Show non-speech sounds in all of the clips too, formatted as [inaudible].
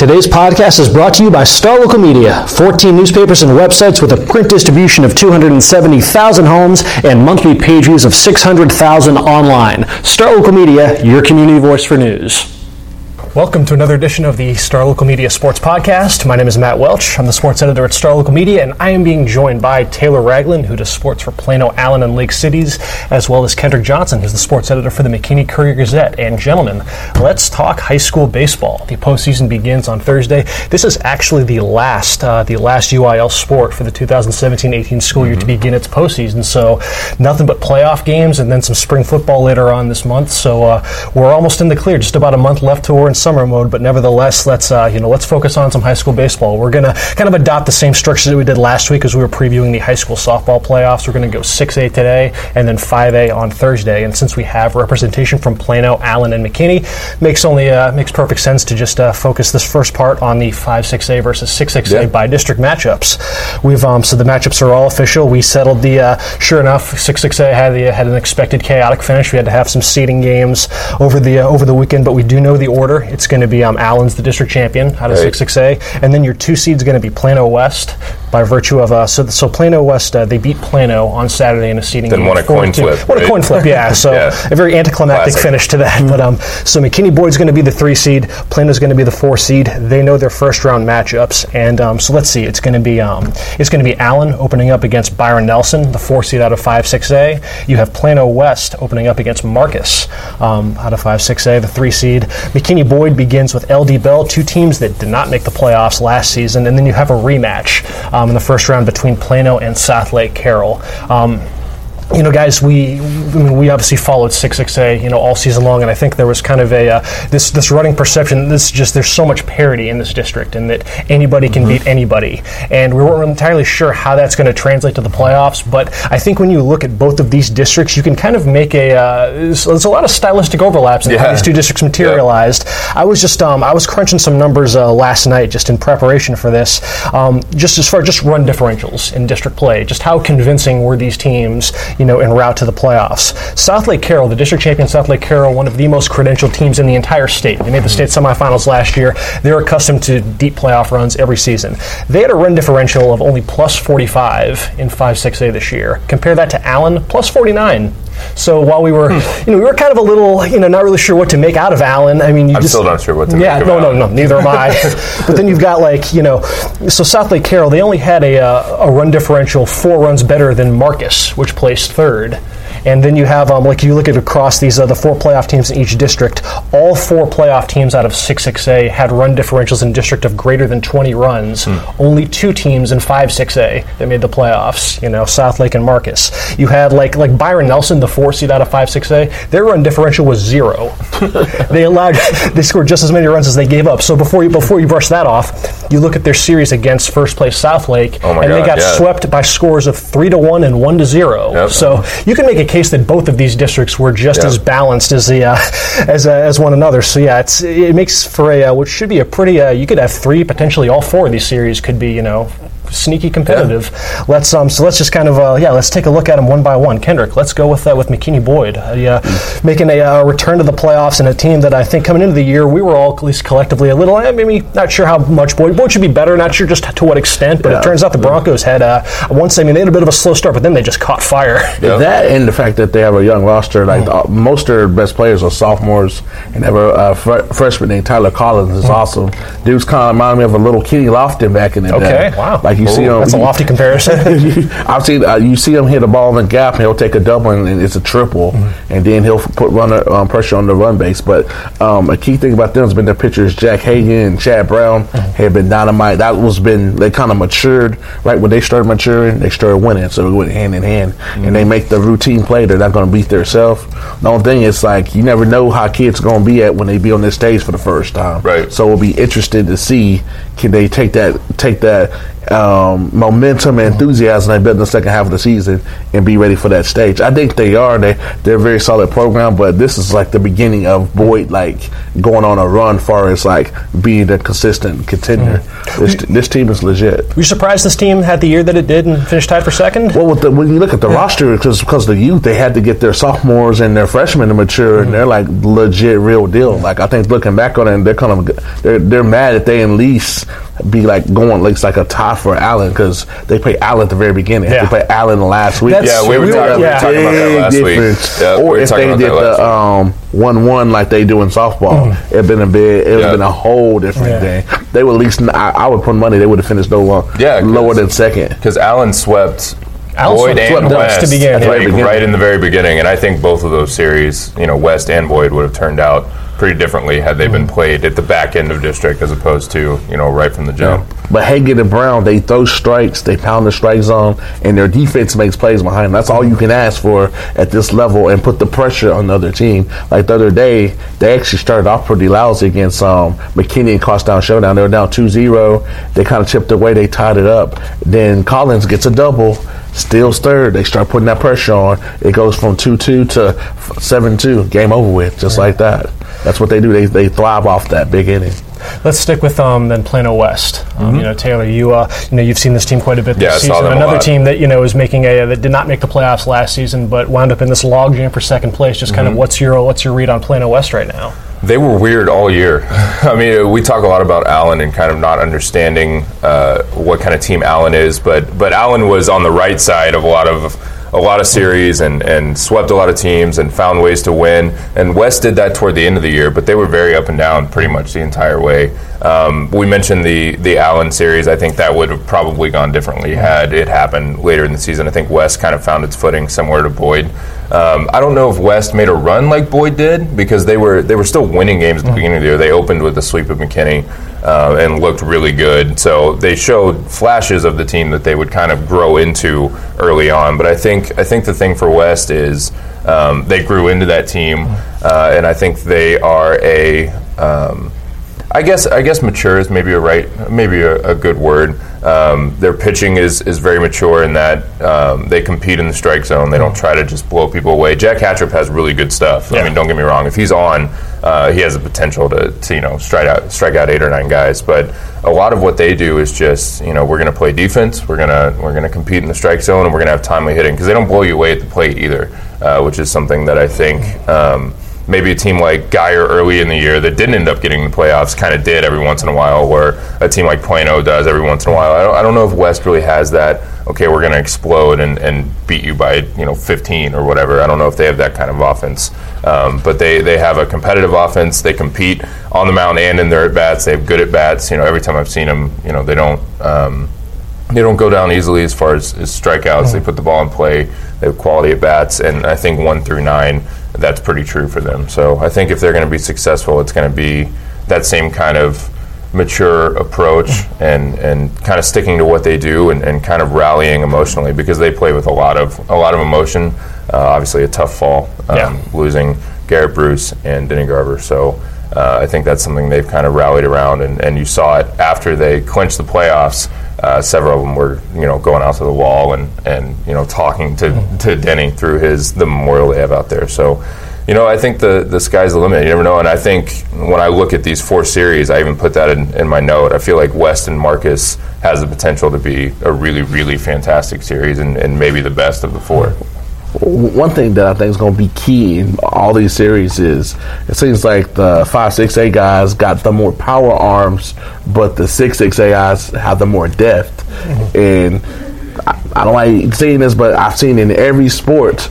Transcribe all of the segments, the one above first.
Today's podcast is brought to you by Star Local Media, 14 newspapers and websites with a print distribution of 270,000 homes and monthly page views of 600,000 online. Star Local Media, your community voice for news. Welcome to another edition of the Star Local Media Sports Podcast. My name is Matt Welch. I'm the sports editor at Star Local Media, and I am being joined by Taylor Ragland, who does sports for Plano, Allen, and Lake Cities, as well as Kendrick Johnson, who's the sports editor for the McKinney Courier Gazette. And gentlemen, let's talk high school baseball. The postseason begins on Thursday. This is actually the last, uh, the last UIL sport for the 2017-18 school year mm-hmm. to begin its postseason. So nothing but playoff games, and then some spring football later on this month. So uh, we're almost in the clear. Just about a month left to we're in summer mode, but nevertheless, let's uh, you know let's focus on some high school baseball. We're gonna kind of adopt the same structure that we did last week as we were previewing the high school softball playoffs. We're gonna go 6A today and then 5A on Thursday. And since we have representation from Plano, Allen, and McKinney, makes only uh, makes perfect sense to just uh, focus this first part on the 5 6A versus 6 6A by district matchups. We've um, so the matchups are all official. We settled the uh, sure enough 6 6A had the had an expected chaotic finish. We had to have some seeding games over the uh, over the weekend, but we do know the order. It's going to be um, Allen's the district champion out of right. 6-6A, and then your two seeds going to be Plano West by virtue of uh, so so Plano West uh, they beat Plano on Saturday in a seeding then game. Then won a coin flip. What right? a coin flip, yeah. [laughs] So yeah. a very anticlimactic Classic. finish to that. But um, so McKinney Boyd's going to be the three seed, Plano's going to be the four seed. They know their first round matchups, and um, so let's see. It's going to be um, it's going to be Allen opening up against Byron Nelson, the four seed out of five six A. You have Plano West opening up against Marcus um, out of five six A, the three seed. McKinney Boyd begins with LD Bell, two teams that did not make the playoffs last season, and then you have a rematch um, Um, in the first round between Plano and Southlake Carroll. Um, You know, guys, we I mean, we obviously followed 6-6A, you know, all season long, and I think there was kind of a uh, this this running perception. This just there's so much parity in this district, and that anybody can mm-hmm. beat anybody, and we weren't entirely sure how that's going to translate to the playoffs. But I think when you look at both of these districts, you can kind of make a uh, there's, there's, a lot of stylistic overlaps in yeah. how these two districts materialized. Yeah. I was just um, I was crunching some numbers uh, last night just in preparation for this, um, just as far just run differentials in district play, just how convincing were these teams you know, en route to the playoffs. Southlake Carroll, the district champion Southlake Carroll, one of the most credentialed teams in the entire state. They made the state semifinals last year. They're accustomed to deep playoff runs every season. They had a run differential of only plus 45 in 5-6A this year. Compare that to Allen, plus 49 so while we were, hmm. you know, we were kind of a little, you know, not really sure what to make out of Allen. I mean, you I'm just, still not sure what to yeah, make. Yeah, no, no, no, neither am I. [laughs] but then you've got like, you know, so Southlake Carroll, they only had a, uh, a run differential four runs better than Marcus, which placed third. And then you have, um, like, you look at across these uh, the four playoff teams in each district. All four playoff teams out of 6-6A had run differentials in district of greater than 20 runs. Mm. Only two teams in 5-6A that made the playoffs. You know, Southlake and Marcus. You had like like Byron Nelson, the four seed out of 5-6A. Their run differential was zero. [laughs] they allowed they scored just as many runs as they gave up. So before you before you brush that off, you look at their series against first place Southlake, oh and God, they got yeah. swept by scores of three to one and one to zero. Yep. So you can make a case that both of these districts were just as balanced as the uh, [laughs] as uh, as one another. So yeah, it's it makes for a uh, which should be a pretty. Uh, you could have three potentially all four of these series could be you know sneaky competitive. Yeah. Let's um so let's just kind of uh, yeah let's take a look at them one by one. Kendrick, let's go with uh, with McKinney Boyd, uh, yeah, making a uh, return to the playoffs and a team that I think coming into the year we were all at least collectively a little eh, maybe not sure how much Boyd Boyd should be better, not sure just to what extent, but yeah. it turns out the Broncos had uh, once I mean they had a bit of a slow start, but then they just caught fire. [laughs] Yeah. That and the fact that they have a young roster, like mm. most of their best players are sophomores, and have a uh, fr- freshman named Tyler Collins is mm. awesome. Dude's kind of remind me of a little Kenny Lofton back in the okay. day. Okay, wow, like you see him. That's a lofty comparison. [laughs] I've seen uh, you see him hit a ball in the gap, and he'll take a double, and, and it's a triple, mm-hmm. and then he'll put runner um, pressure on the run base. But um, a key thing about them has been their pitchers. Jack Hagan and Chad Brown mm-hmm. have been dynamite. That was been they kind of matured right when they started maturing. They started winning, so it went hand in hand, mm-hmm. and they make the routine play. They're not going to beat themselves. The only thing is like you never know how kids are going to be at when they be on this stage for the first time. Right. So we'll be interested to see can they take that take that um, momentum and enthusiasm they built in the second half of the season and be ready for that stage. I think they are. They they're a very solid program, but this is like the beginning of Boyd like going on a run far as like being a consistent contender. Mm-hmm. This, this team is legit. Were you surprised this team had the year that it did and finished tied for second? Well, the, when you look at the yeah. roster, because because the youth, they had to get their sophomores and their freshmen to mature, mm-hmm. and they're like legit, real deal. Like I think looking back on it, they're kind of they're they're mad that they at least be like going like, like a tie for Allen because they play Allen at the very beginning. Yeah. They play Allen last week. That's yeah, we were, we talking, yeah. talking, about that last difference. week. Yeah, or we if they did the um, one one like they do in softball, mm. it'd been a bit. It would have been a whole different yeah. thing. They would at least. I, I would put money. They would have finished no long, yeah, lower than second because Allen swept Boyd and West to begin, like, right in the very beginning, and I think both of those series, you know, West and Boyd would have turned out pretty differently had they been mm-hmm. played at the back end of district as opposed to you know right from the jump. Yeah. But Hagan and Brown, they throw strikes, they pound the strike zone, and their defense makes plays behind them. That's all you can ask for at this level, and put the pressure on the other team. Like the other day, they actually started off pretty lousy against um, McKinney and Crosstown Showdown. They were down 2-0. They kind of chipped away. They tied it up. Then Collins gets a double still stirred. They start putting that pressure on. It goes from 2 2 to 7 2. Game over with, just right. like that. That's what they do. They, they thrive off that big inning. Let's stick with um, then Plano West. Um, mm-hmm. You know, Taylor, you uh, you know you've seen this team quite a bit this yeah, season. Another team that you know is making a uh, that did not make the playoffs last season, but wound up in this logjam for second place. Just mm-hmm. kind of what's your what's your read on Plano West right now? They were weird all year. [laughs] I mean, we talk a lot about Allen and kind of not understanding uh, what kind of team Allen is, but but Allen was on the right side of a lot of a lot of series and, and swept a lot of teams and found ways to win. And West did that toward the end of the year, but they were very up and down pretty much the entire way. Um, we mentioned the the Allen series. I think that would have probably gone differently had it happened later in the season. I think West kind of found its footing somewhere to Boyd. Um, I don't know if West made a run like Boyd did because they were they were still winning games at the beginning of the year. They opened with the sweep of McKinney uh, and looked really good. So they showed flashes of the team that they would kind of grow into early on. But I think I think the thing for West is um, they grew into that team, uh, and I think they are a um, I guess I guess mature is maybe a right maybe a, a good word. Um, their pitching is is very mature in that um, they compete in the strike zone. They don't try to just blow people away. Jack Hattrip has really good stuff. Yeah. I mean, don't get me wrong. If he's on, uh, he has the potential to, to you know strike out strike out eight or nine guys. But a lot of what they do is just you know we're going to play defense. We're gonna we're gonna compete in the strike zone, and we're gonna have timely hitting because they don't blow you away at the plate either, uh, which is something that I think. Um, maybe a team like Guyer early in the year that didn't end up getting the playoffs kind of did every once in a while, where a team like Plano does every once in a while. I don't, I don't know if West really has that. Okay, we're going to explode and, and beat you by you know 15 or whatever. I don't know if they have that kind of offense, um, but they, they have a competitive offense. They compete on the mound and in their at bats. They have good at bats. You know, every time I've seen them, you know, they don't. Um, they don't go down easily as far as, as strikeouts. Mm-hmm. They put the ball in play. They have quality at bats, and I think one through nine that's pretty true for them. So I think if they're going to be successful, it's going to be that same kind of mature approach and, and kind of sticking to what they do and, and kind of rallying emotionally because they play with a lot of a lot of emotion. Uh, obviously, a tough fall, um, yeah. losing Garrett Bruce and Denny Garver. So uh, I think that's something they've kind of rallied around, and, and you saw it after they clinched the playoffs. Uh, several of them were, you know, going out to the wall and, and you know talking to, to Denny through his the memorial they have out there. So, you know, I think the the sky's the limit. You never know. And I think when I look at these four series, I even put that in, in my note. I feel like West and Marcus has the potential to be a really really fantastic series and, and maybe the best of the four one thing that I think is going to be key in all these series is it seems like the five six A guys got the more power arms, but the six six A guys have the more depth. Mm-hmm. And I, I, don't like seeing this, but I've seen in every sport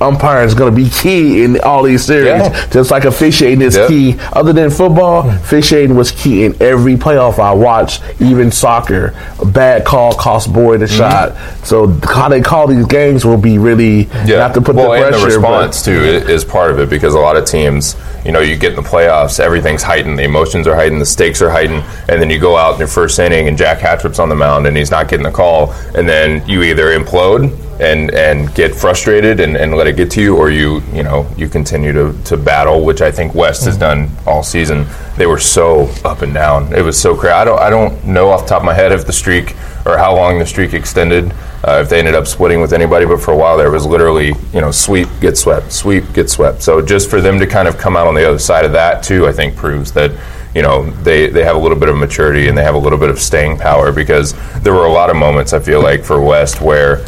umpire is going to be key in all these series. Yeah. Just like officiating is yep. key. Other than football, mm. officiating was key in every playoff I watched, even soccer. A bad call cost Boyd a mm-hmm. shot. So how they call these games will be really yeah. have to put well, the pressure. And the response too is part of it because a lot of teams, you know, you get in the playoffs, everything's heightened, the emotions are heightened, the stakes are heightened, and then you go out in your first inning and Jack Hattrip's on the mound and he's not getting the call, and then you either implode and and get frustrated and, and let it get to you, or you you know you continue to, to battle, which I think West has done all season. They were so up and down. It was so crazy. I don't I don't know off the top of my head if the streak or how long the streak extended. Uh, if they ended up splitting with anybody, but for a while there was literally, you know, sweep, get swept, sweep, get swept. So just for them to kind of come out on the other side of that too, I think proves that you know they, they have a little bit of maturity and they have a little bit of staying power because there were a lot of moments I feel like for West where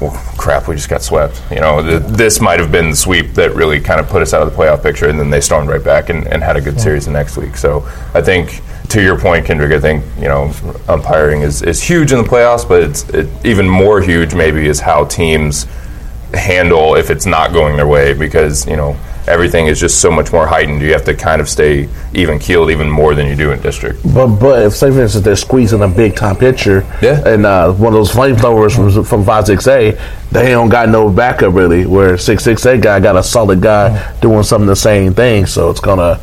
well, crap, we just got swept. You know, th- this might have been the sweep that really kind of put us out of the playoff picture, and then they stormed right back and, and had a good series the next week. So I think, to your point, Kendrick, I think you know umpiring is, is huge in the playoffs, but it's it, even more huge maybe is how teams handle if it's not going their way because you know everything is just so much more heightened. You have to kind of stay even keeled even more than you do in district. But but if say for instance they're squeezing a big time pitcher, Yeah. and uh, one of those flamethrowers from from five six A, they don't got no backup really. Where six six A guy got a solid guy doing some of the same thing, so it's gonna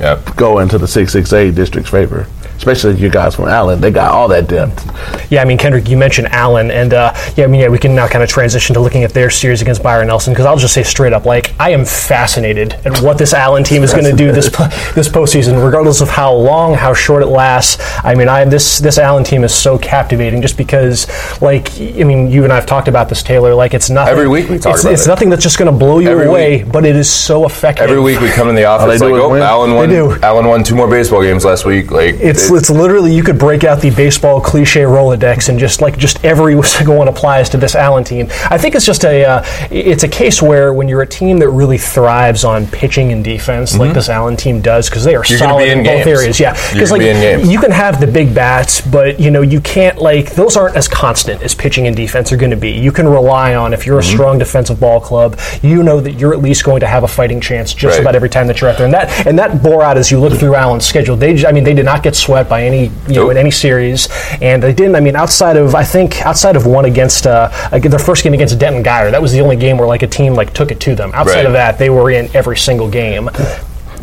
Yep. go into the six six A district's favor. Especially you guys from Allen, they got all that depth. Yeah, I mean, Kendrick, you mentioned Allen, and uh, yeah, I mean, yeah, we can now kind of transition to looking at their series against Byron Nelson because I'll just say straight up, like, I am fascinated at what this Allen team is going to do this this postseason, regardless of how long, how short it lasts. I mean, I this this Allen team is so captivating just because, like, I mean, you and I have talked about this, Taylor. Like, it's nothing. Every week we talk it's, about It's it. nothing that's just going to blow you Every away, week. but it is so effective. Every week we come in the office they like, do is oh, win. Allen won. Do. Allen won two more baseball games last week. Like It's it- it's literally you could break out the baseball cliche Rolodex and just like just every [laughs] single one applies to this Allen team. I think it's just a uh, it's a case where when you're a team that really thrives on pitching and defense like this Allen team does because they are Mm-hmm. You're solid in in, both games. areas. Yeah, because like be you can have the big bats, but you know you can't like those aren't as constant as pitching and defense are going to be. You can rely on if you're a Mm-hmm. strong defensive ball club, you know that you're at least going to have a fighting chance just Right. about every time that you're out there. And that and that bore out as you look through Allen's schedule. They I mean they did not get swept by any you know Nope. in any series, and they didn't. I mean outside of I think outside of one against uh, ag- their first game against Denton Guyer, that was the only game where like a team like took it to them. Outside Right. of that, they were in every single game.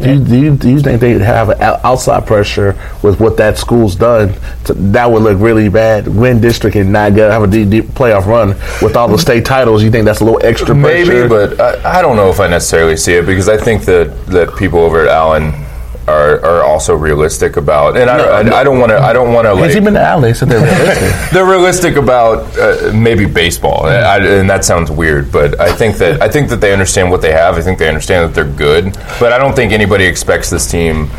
Do you, do, you, do you think they have outside pressure with what that school's done? To, that would look really bad. Win district and not get have a deep, deep playoff run with all the state titles. You think that's a little extra pressure? Maybe, but I, I don't know if I necessarily see it because I think that, that people over at Allen are, are also realistic about, and I, No, I. I don't want to. I don't want to like. he been to Allen? They said they're realistic. [laughs] they're realistic about uh, maybe baseball, I, and that sounds weird, but I think that I think that they understand what they have. I think they understand that they're good, but I don't think anybody expects this team.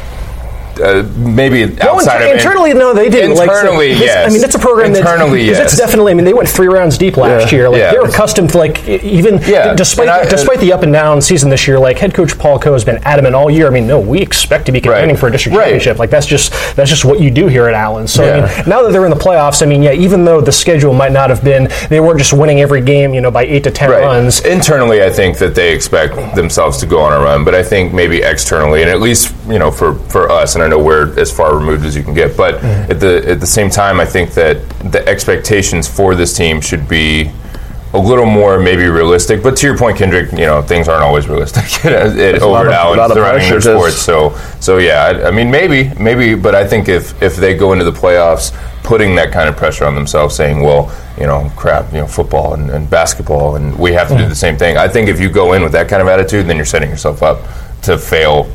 Uh, maybe No, outside inter- of internally, no, they didn't. Like, so Internally, yes. I mean, it's a program that Internally, 'cause yes. It's definitely. I mean, they went three rounds deep last Yeah. year. Like Yeah. they're accustomed to like even Yeah. despite I- despite the up and down season this year. Like head coach Paul Coe has been adamant all year. I mean, no, we expect to be contending Right. for a district Right. championship. Like that's just that's just what you do here at Allen. So I mean, now that they're in the playoffs, I mean, yeah, even though the schedule might not have been, they weren't just winning every game, you know, by eight to ten Right. runs. Internally, I think that they expect themselves to go on a run, but I think maybe externally, and at least you know for for us, and I know we're as far removed as you can get, but Mm-hmm. at the at the same time, I think that the expectations for this team should be. A little more maybe realistic, but to your point, Kendrick, you know things aren't always realistic a lot over of- at Allen a lot of surrounding their sports. So, so yeah, I, I mean, maybe, maybe, but I think if if they go into the playoffs putting that kind of pressure on themselves, saying, well, you know, crap, you know, football and, and basketball, and we have to do the same thing. I think if you go in with that kind of attitude, then you're setting yourself up to fail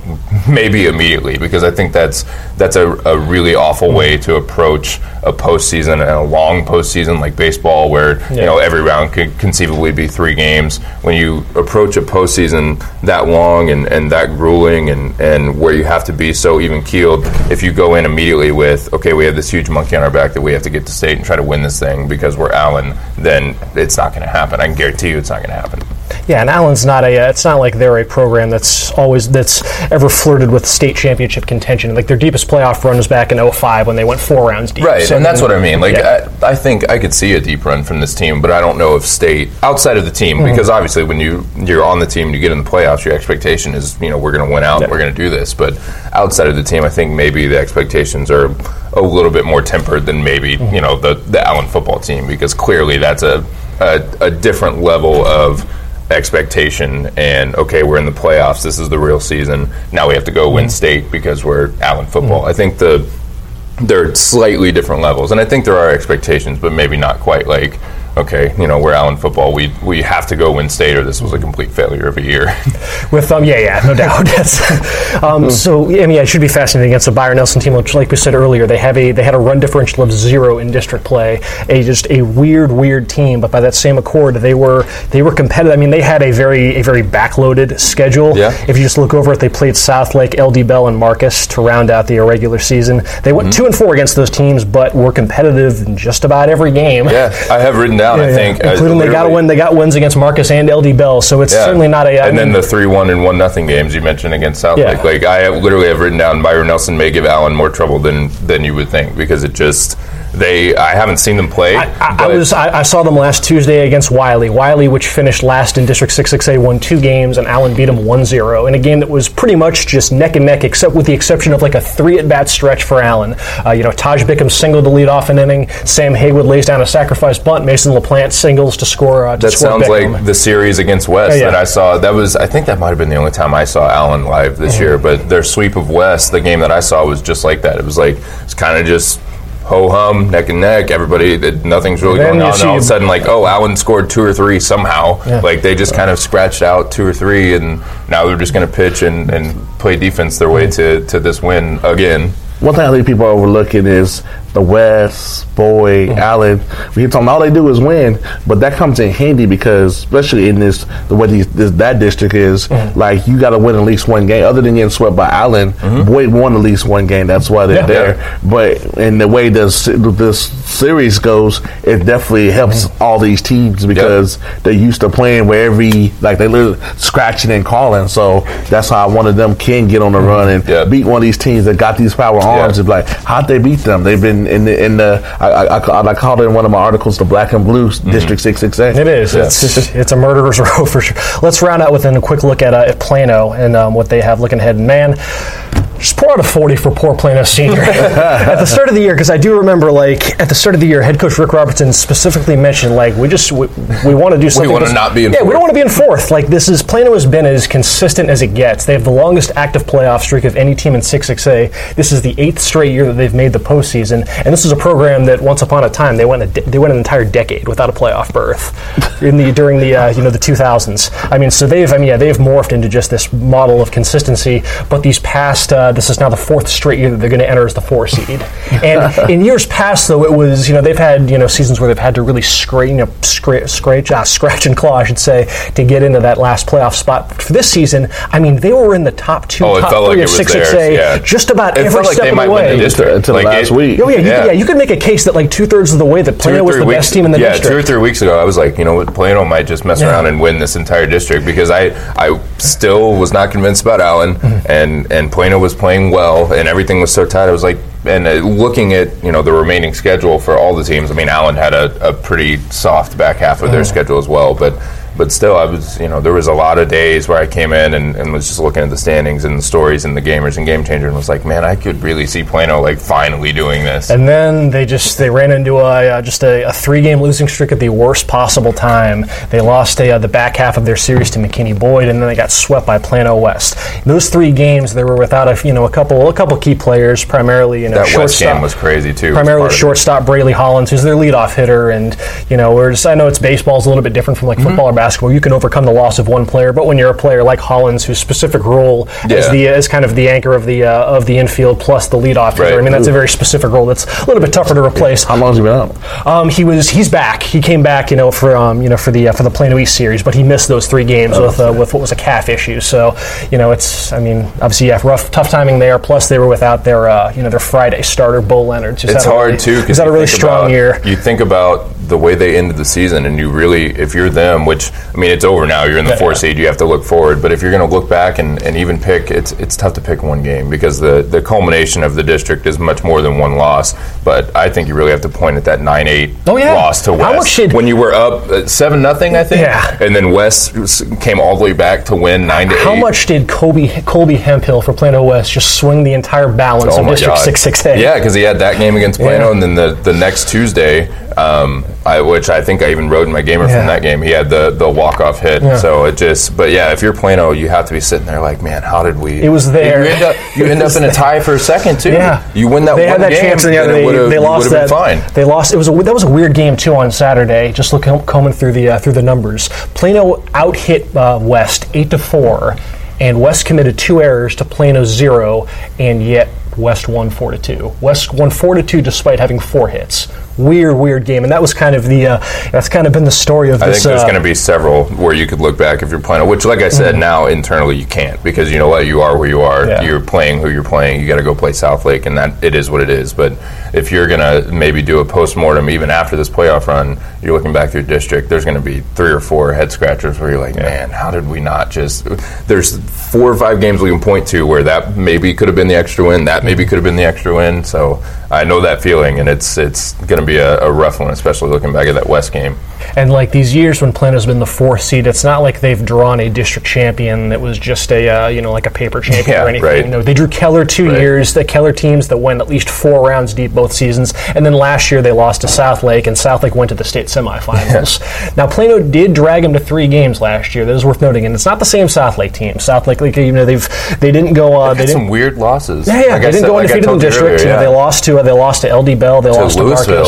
maybe immediately because I think that's that's a, a really awful way to approach a postseason and a long postseason like baseball where you know every round could conceivably be three games. When you approach a postseason that long and, and that grueling and, and where you have to be so even keeled if you go in immediately with okay we have this huge monkey on our back that we have to get to state and try to win this thing because we're Allen then it's not going to happen. I can guarantee you it's not going to happen Yeah, and Allen's not a. Uh, it's not like they're a program that's always that's ever flirted with state championship contention. Like their deepest playoff run was back in 05 when they went four rounds deep. Right, So, and that's what I mean. Like, Yeah. I, I think I could see a deep run from this team, but I don't know if state outside of the team Mm-hmm. because obviously when you you're on the team and you get in the playoffs, your expectation is you know we're going to win out, Yeah. we're going to do this. But outside of the team, I think maybe the expectations are a little bit more tempered than maybe Mm-hmm. you know the the Allen football team because clearly that's a a, a different level of expectation and okay we're in the playoffs this is the real season now we have to go Mm-hmm. win state because we're Allen football I think the they're slightly different levels, and I think there are expectations, but maybe not quite like okay, you know, we're Allen football. We we have to go win state, or this was a complete failure of a year. [laughs] With um, yeah, yeah, no [laughs] doubt. um, so I mean, yeah, it should be fascinating against the Byron Nelson team, which, like we said earlier, they have a they had a run differential of zero in district play, a just a weird, weird team. But by that same accord, they were they were competitive. I mean, they had a very a very backloaded schedule. Yeah. If you just look over it, they played South Lake, LD Bell, and Marcus to round out the irregular season. They went two and four against those teams, but were competitive in just about every game. yeah, I have written down. Yeah, I think, including they got literally- win. They got wins against Marcus and LD Bell, so it's Yeah. certainly not a. I and then the three one and one nothing games you mentioned against South. Lake. Like I have, literally have written down Byron Nelson may give Allen more trouble than than you would think because it just they I haven't seen them play. I, I, I was I, I saw them last Tuesday against Wylie. Wylie, which finished last in District 6A, won two games, and Allen beat them 1-0 in a game that was pretty much just neck and neck, except with the exception of like a three at bat stretch for Allen. Uh, you know, Taj Bickham singled to lead off an inning. Sam Haywood lays down a sacrifice bunt. Mason LaPlante singles to score. Uh, to that score sounds Bickham. like the series against West Yeah, yeah. that I saw. That was I think that might have been the only time I saw Allen live this Mm-hmm. year. But their sweep of West, the game that I saw was just like that. It was like it's kind of just ho hum, neck and neck. Everybody, that nothing's really going on. And all of a sudden, like oh, Allen scored two or three somehow. Like they just kind of scratched out two or three, and now they're just going to pitch and, and play defense their way to to this win again. One thing I think people are overlooking is the West, Boyd, Mm-hmm. Allen. We keep talking all they do is win, but that comes in handy because, especially in this the way these, this, that district is, Mm-hmm. like you got to win at least one game. Other than getting swept by Allen, Boyd won at least one game. That's why they're Mm-hmm. Yeah. there. But in the way this this series goes, it definitely helps Mm-hmm. all these teams because they're used to playing where every like they literally scratching and calling. So that's how one of them can get on the run and Yeah. beat one of these teams that got these power arms. Yeah. And like, how'd they beat them? They've been in the in the I, I, I, I called it in one of my articles the Black and Blue District Six Six Eight. It is. Yeah. It's, it's a murderer's [laughs] row for sure. Let's round out with a quick look at, uh, at Plano and um, what they have looking ahead. And man, just pour out a 40 for poor Plano Senior. [laughs] at the start of the year, because I do remember, like, at the start of the year, head coach Rick Robertson specifically mentioned, like, we just, we, we want to do something. we wanna not be in Yeah, we don't want to be in fourth. Like, this is, Plano has been as consistent as it gets. They have the longest active playoff streak of any team in 6-6A. This is the eighth straight year that they've made the postseason. And this is a program that once upon a time, they went, a de- they went an entire decade without a playoff berth in the, during the, uh, you know, the 2000s. I mean, so they've, I mean, yeah, they've morphed into just this model of consistency. But these past, uh, this is now the fourth straight year that they're going to enter as the four seed. And in years past, though, it was, you know, they've had, you know, seasons where they've had to really scrape, you know, scra- scratch, uh, scratch and claw, I should say, to get into that last playoff spot. For this season, I mean, they were in the top two, Oh, top felt like three it 6 theirs, 6A, yeah. just about It every felt like step they of might the win way. the district. Until Like, last it- week. Oh yeah, you, Yeah. Could, yeah, you could make a case that like two thirds of the way that Plano was the weeks, best team in the yeah, district. two or three weeks ago, I was like, you know, what, Plano might just mess Yeah. around and win this entire district because I, I still was not convinced about Allen, Mm-hmm. and and Plano was playing well, and everything was so tight. I was like, and uh, looking at you know the remaining schedule for all the teams. I mean, Allen had a, a pretty soft back half of their schedule as well, but. But still, I was, you know, there was a lot of days where I came in and, and was just looking at the standings and the stories and the gamers and game changer and was like, man, I could really see Plano like finally doing this. And then they just they ran into a uh, just a, a three game losing streak at the worst possible time. They lost a, uh, the back half of their series to McKinney Boyd, and then they got swept by Plano West. In those three games, they were without a you know a couple a couple key players, primarily you know that West game was crazy too. primarily Part of it. shortstop Brayley Hollins, who's their leadoff hitter, and you know, we're just, I know it's baseball is a little bit different from like Mm-hmm. football or basketball. You can overcome the loss of one player, but when you're a player like Hollins, whose specific role Yeah. the as kind of the anchor of the uh, of the infield plus the leadoff hitter, Right. I mean that's a very specific role that's a little bit tougher to replace. How long has he been out? Um, he was he's back. He came back, you know, for um, you know for the uh, for the Plano East series, but he missed those three games with uh, with what was a calf issue. So you know, it's I mean, obviously, yeah, rough, tough timing there. Plus, they were without their uh, you know their Friday starter, Bo Leonard. who's It's hard really- too because had a really strong year. You think about the way they ended the season, and you really, if you're them, which I mean, it's over now. You're in the Yeah. four seed. You have to look forward. But if you're going to look back and, and even pick, it's it's tough to pick one game because the the culmination of the district is much more than one loss. But I think you really have to point at that nine eight Oh, yeah. loss to West How much did- when you were up uh, seven nothing, I think. Yeah. And then West came all the way back to win nine to How eight. much did Colby Colby Hemphill for Plano West just swing the entire balance Oh of District. Six Six A? Yeah, because he had that game against Plano, Yeah. and then the, the next Tuesday, um, I, which I think I even wrote in my gamer Yeah. from that game. He had the, the walk off hit. Yeah. So it just, but yeah, if you're Plano, you have to be sitting there like, man, how did we? It was there. You end up, you end up in a [laughs] tie for a second too. Yeah, you win that They one had that game, chance, and yeah, they, they lost that. Fine. They lost. It was a, that was a weird game too on Saturday. Just looking combing through the uh, through the numbers. Plano out hit uh, West eight to four, and West committed two errors to Plano zero, and yet West won four to two. West won four to two despite having four hits. Weird, weird game, and that was kind of the uh, that's kind of been the story of this I this. think there's uh, going to be several where you could look back if you're playing, which, like I said, now internally you can't because you know what, you are where you are. Yeah. You're playing who you're playing. You got to go play South Lake, and that it is what it is. But if you're going to maybe do a post mortem even after this playoff run, you're looking back through district. There's going to be three or four head scratchers where you're like, man, how did we not just? There's four or five games we can point to where that maybe could have been the extra win. That maybe could have been the extra win. So I know that feeling, and it's it's going to be a, a rough one, especially looking back at that West game. And like these years when Plano's been the fourth seed, it's not like they've drawn a district champion that was just a uh, you know like a paper champion [laughs] Yeah, or anything. right. No, they drew Keller two Right. years. The Keller teams that went at least four rounds deep both seasons, and then last year they lost to South Lake, and South Lake went to the state semifinals. [laughs] Now Plano did drag them to three games last year. That is worth noting, and it's not the same South Lake team. South Lake, like, you know, they've they didn't go. Uh, they Had didn't. some weird losses. Yeah, yeah, Like I they didn't said- go like undefeated in the district. earlier, You know, yeah. they lost to uh, they lost to LD Bell. They lost to Lewisville.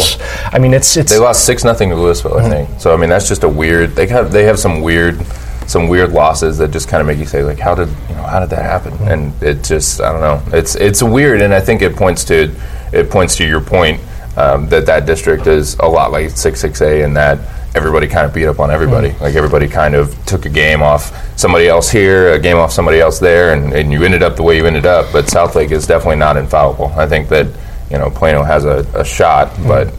I mean, it's it's They lost six nothing to Lewisville, I think. So I mean, that's just a weird. They have they have some weird, some weird losses that just kind of make you say like, how did you know how did that happen? And it just I don't know. It's it's weird, and I think it points to it points to your point um, that that district is a lot like six six A, and that everybody kind of beat up on everybody. Like everybody kind of took a game off somebody else here, a game off somebody else there, and, and you ended up the way you ended up. But South Lake is definitely not infallible. I think that you know Plano has a, a shot, but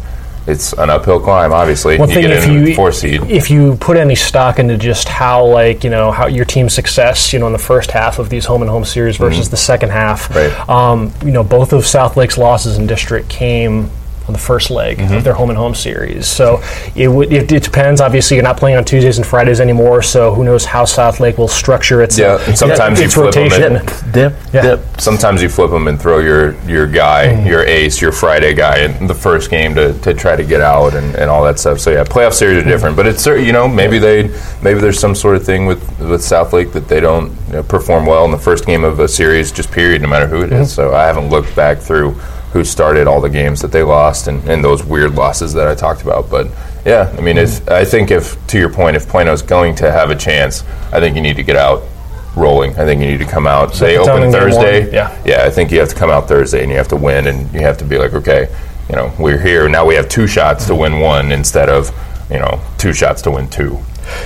it's an uphill climb. Obviously, One you thing, get if in you four seed. if you put any stock into just how like you know how your team's success, you know, in the first half of these home and home series versus the second half, Mm-hmm. Right. um, you know, both of South Lake's losses in district came on the first leg Mm-hmm. of their home and home series. So it would it, it depends. Obviously, you're not playing on Tuesdays and Fridays anymore, so who knows how South Lake will structure its Yeah, and sometimes you its flip 'em rotation. in. Dip, Yeah. dip. Sometimes you flip them and throw your your guy, Mm-hmm. your ace, your Friday guy in the first game to, to try to get out and, and all that stuff. So yeah, playoff series Mm-hmm. are different, but it's you know maybe they maybe there's some sort of thing with with South Lake that they don't you know, perform well in the first game of a series, just period, no matter who it Mm-hmm. is. So I haven't looked back through who started all the games that they lost and, and those weird losses that I talked about. But yeah, I mean, if I think if to your point, if Plano's going to have a chance, I think you need to get out rolling. I think you need to come out. Say it open Thursday. yeah. yeah. I think you have to come out Thursday and you have to win, and you have to be like, okay, you know, we're here now. We have two shots to win one instead of you know two shots to win two.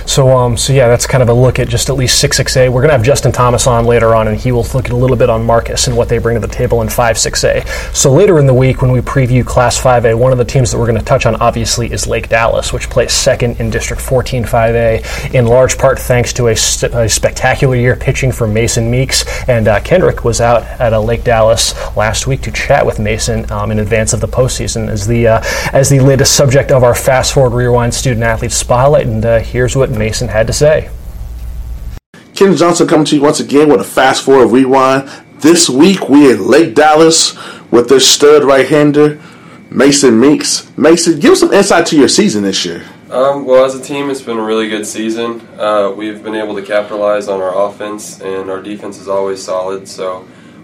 So, um, so yeah, that's kind of a look at just at least six six A. We're going to have Justin Thomas on later on, and he will look at a little bit on Marcus and what they bring to the table in five six A. So later in the week, when we preview Class five A, one of the teams that we're going to touch on obviously is Lake Dallas, which plays second in District 14 five A, in large part thanks to a, st- a spectacular year pitching for Mason Meeks. And uh, Kendrick was out at uh, Lake Dallas last week to chat with Mason um, in advance of the postseason as the uh, as the latest subject of our fast forward rewind student athlete spotlight. And uh, here's what Mason had to say. Ken Johnson coming to you once again with a fast forward rewind. This week we at Lake Dallas with their stud right-hander Mason Meeks. Mason, give us some insight to your season this year. Um, well, as a team, it's been a really good season. Uh, we've been able to capitalize on our offense, and our defense is always solid. So,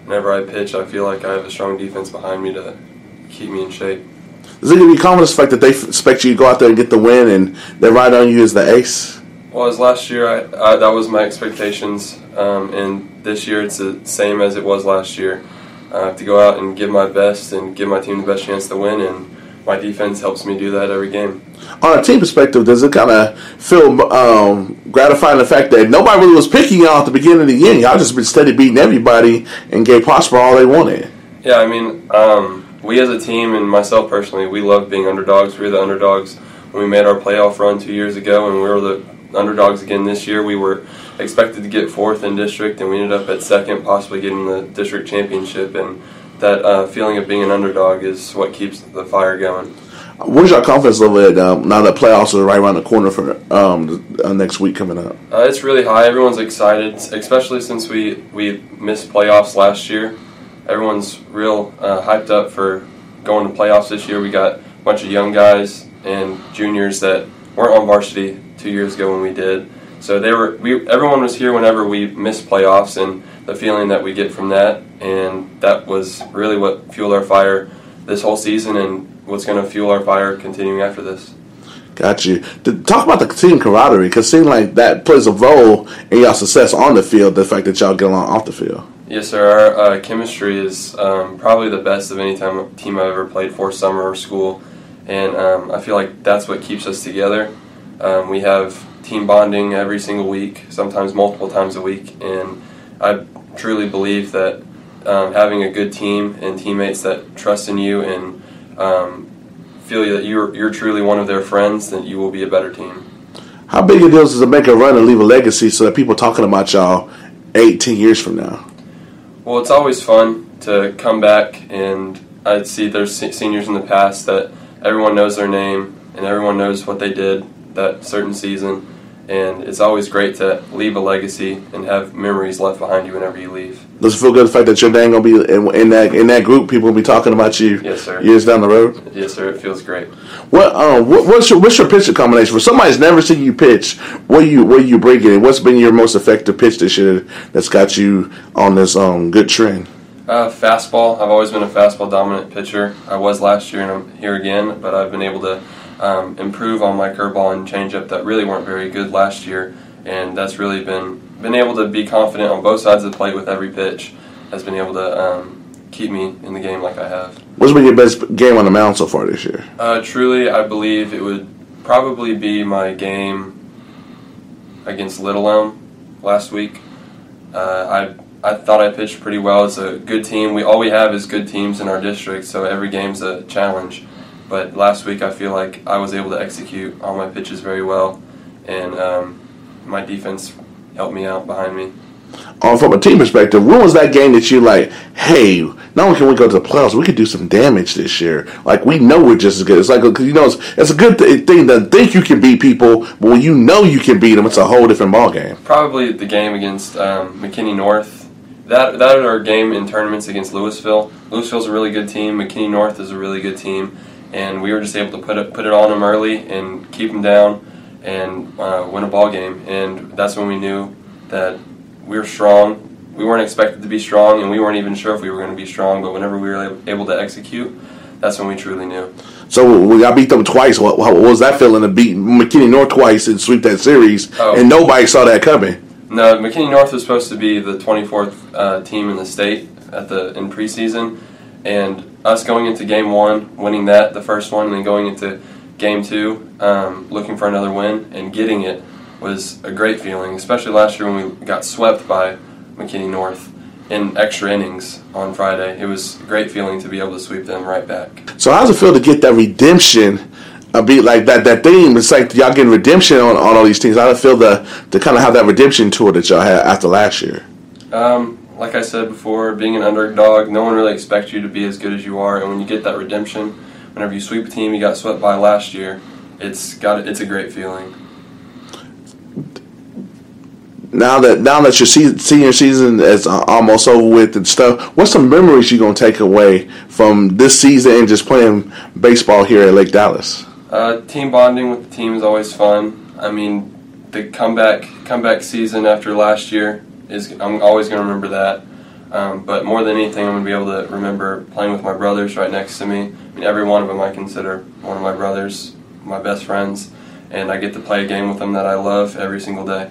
whenever I pitch, I feel like I have a strong defense behind me to keep me in shape. Does it give you confidence the fact that they f- expect you to go out there and get the win and they ride on you as the ace? Well, as last year, I, I, that was my expectations, um, and this year it's the same as it was last year. I have to go out and give my best and give my team the best chance to win, and my defense helps me do that every game. On a team perspective, does it kind of feel um, gratifying the fact that nobody really was picking y'all at the beginning of the year? Y'all just been steady beating everybody and gave Prosper all they wanted. Yeah, I mean, um, we as a team and myself personally, we love being underdogs. We were the underdogs when we made our playoff run two years ago, and we were the underdogs again this year. We were expected to get fourth in district, and we ended up at second, possibly getting the district championship. And that uh, feeling of being an underdog is what keeps the fire going. Where's your confidence level at um, now that playoffs are right around the corner for um, the, uh, next week coming up? Uh, it's really high. Everyone's excited, especially since we, we missed playoffs last year. Everyone's real uh, hyped up for going to playoffs this year. We got a bunch of young guys and juniors that weren't on varsity two years ago when we did. So they were we everyone was here whenever we missed playoffs and the feeling that we get from that and that was really what fueled our fire this whole season and what's going to fuel our fire continuing after this. Got you. Talk about the team camaraderie, because it seems like that plays a role in y'all success on the field. The fact that y'all get along off the field. Yes, sir. Our uh, chemistry is um, probably the best of any time, team I've ever played for, summer or school, and um, I feel like that's what keeps us together. Um, we have team bonding every single week, sometimes multiple times a week, and I truly believe that um, having a good team and teammates that trust in you and um, feel that you're you're truly one of their friends, then you will be a better team. How big a deal is it to make a run and leave a legacy so that people talking about y'all 18 years from now? Well, it's always fun to come back and I'd see there's seniors in the past that everyone knows their name and everyone knows what they did that certain season and it's always great to leave a legacy and have memories left behind you whenever you leave. Does it feel good the fact that your name gonna be in, in that in that group? People will be talking about you. Yes, sir. Years down the road. Yes, sir. It feels great. What um what, what's your what's your pitch combination for somebody's never seen you pitch? What you what you bring in? What's been your most effective pitch this year that's got you on this um good trend? Uh, fastball. I've always been a fastball dominant pitcher. I was last year, and I'm here again. But I've been able to um, improve on my curveball and changeup that really weren't very good last year, and that's really been been able to be confident on both sides of the plate with every pitch has been able to um, keep me in the game like I have. What's been your best game on the mound so far this year? Uh, truly, I believe it would probably be my game against Little Elm last week. Uh, I I thought I pitched pretty well. It's a good team. We all we have is good teams in our district, so every game's a challenge. But last week, I feel like I was able to execute all my pitches very well, and um, my defense helped me out behind me. Um, from a team perspective, when was that game that you like? Hey, not only can we go to the playoffs, we could do some damage this year. Like we know we're just as good. It's like you know, it's, it's a good th- thing to think you can beat people, but when you know you can beat them, it's a whole different ball game. Probably the game against um, McKinney North. That that our game in tournaments against Lewisville. Lewisville's a really good team. McKinney North is a really good team and we were just able to put it put it on them early and keep them down and uh, win a ball game. And that's when we knew that we were strong. We weren't expected to be strong, and we weren't even sure if we were going to be strong. But whenever we were able to execute, that's when we truly knew. So we got beat them twice. What, what was that feeling to beat McKinney North twice and sweep that series, oh. and nobody saw that coming? No, McKinney North was supposed to be the 24th uh, team in the state at the in preseason, and us going into game one, winning that, the first one, and then going into game two, um, looking for another win and getting it was a great feeling, especially last year when we got swept by McKinney North in extra innings on Friday. It was a great feeling to be able to sweep them right back. So how does it feel to get that redemption? A beat like that that theme. It's like y'all getting redemption on, on all these things. It feel to to kind of have that redemption tour that y'all had after last year? Um, like I said before, being an underdog, no one really expects you to be as good as you are, and when you get that redemption, whenever you sweep a team you got swept by last year, it's got it's a great feeling. Now that now that your senior season is almost over with and stuff, what's some memories you gonna take away from this season and just playing baseball here at Lake Dallas? Uh, team bonding with the team is always fun. I mean, the comeback comeback season after last year is I'm always going to remember that. Um, but more than anything, I'm going to be able to remember playing with my brothers right next to me. I mean, every one of them I consider one of my brothers, my best friends, and I get to play a game with them that I love every single day.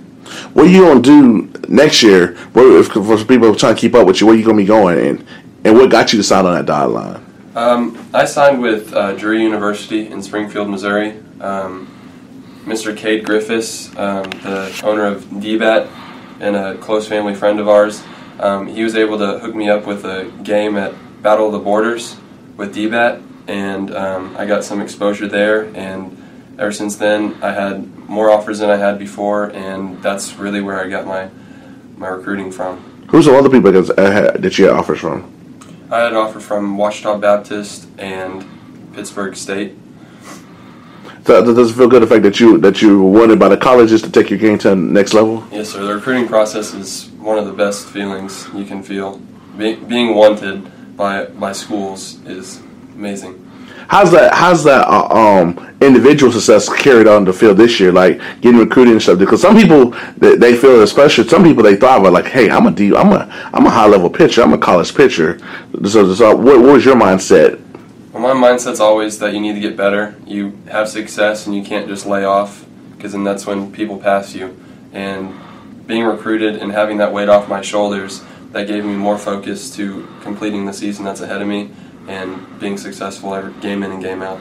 What are you going to do next year? Where, if, for people trying to keep up with you, where are you going to be going, and and what got you to sign on that dotted line? Um, I signed with uh, Drury University in Springfield, Missouri. Um, Mr. Cade Griffiths, um, the owner of DBAT, and a close family friend of ours. Um, he was able to hook me up with a game at Battle of the Borders with DBAT, and um, I got some exposure there. And ever since then, I had more offers than I had before, and that's really where I got my my recruiting from. Who's all the other people that you had offers from? I had an offer from Ouachita Baptist and Pittsburg State. So does it feel good the fact that you that you were wanted by the colleges to take your game to the next level? Yes, sir. The recruiting process is one of the best feelings you can feel. Be, being wanted by by schools is amazing. how's that? How's that uh, um, individual success carried on the field this year? Like getting recruited and stuff. Because some people they, they feel, especially some people, they thought about like, hey, I'm a D, I'm a I'm a high level pitcher. I'm a college pitcher. So, so what, what was your mindset? Well, my mindset's always that you need to get better. You have success, and you can't just lay off, because then that's when people pass you. And being recruited and having that weight off my shoulders, that gave me more focus to completing the season that's ahead of me and being successful every game in and game out.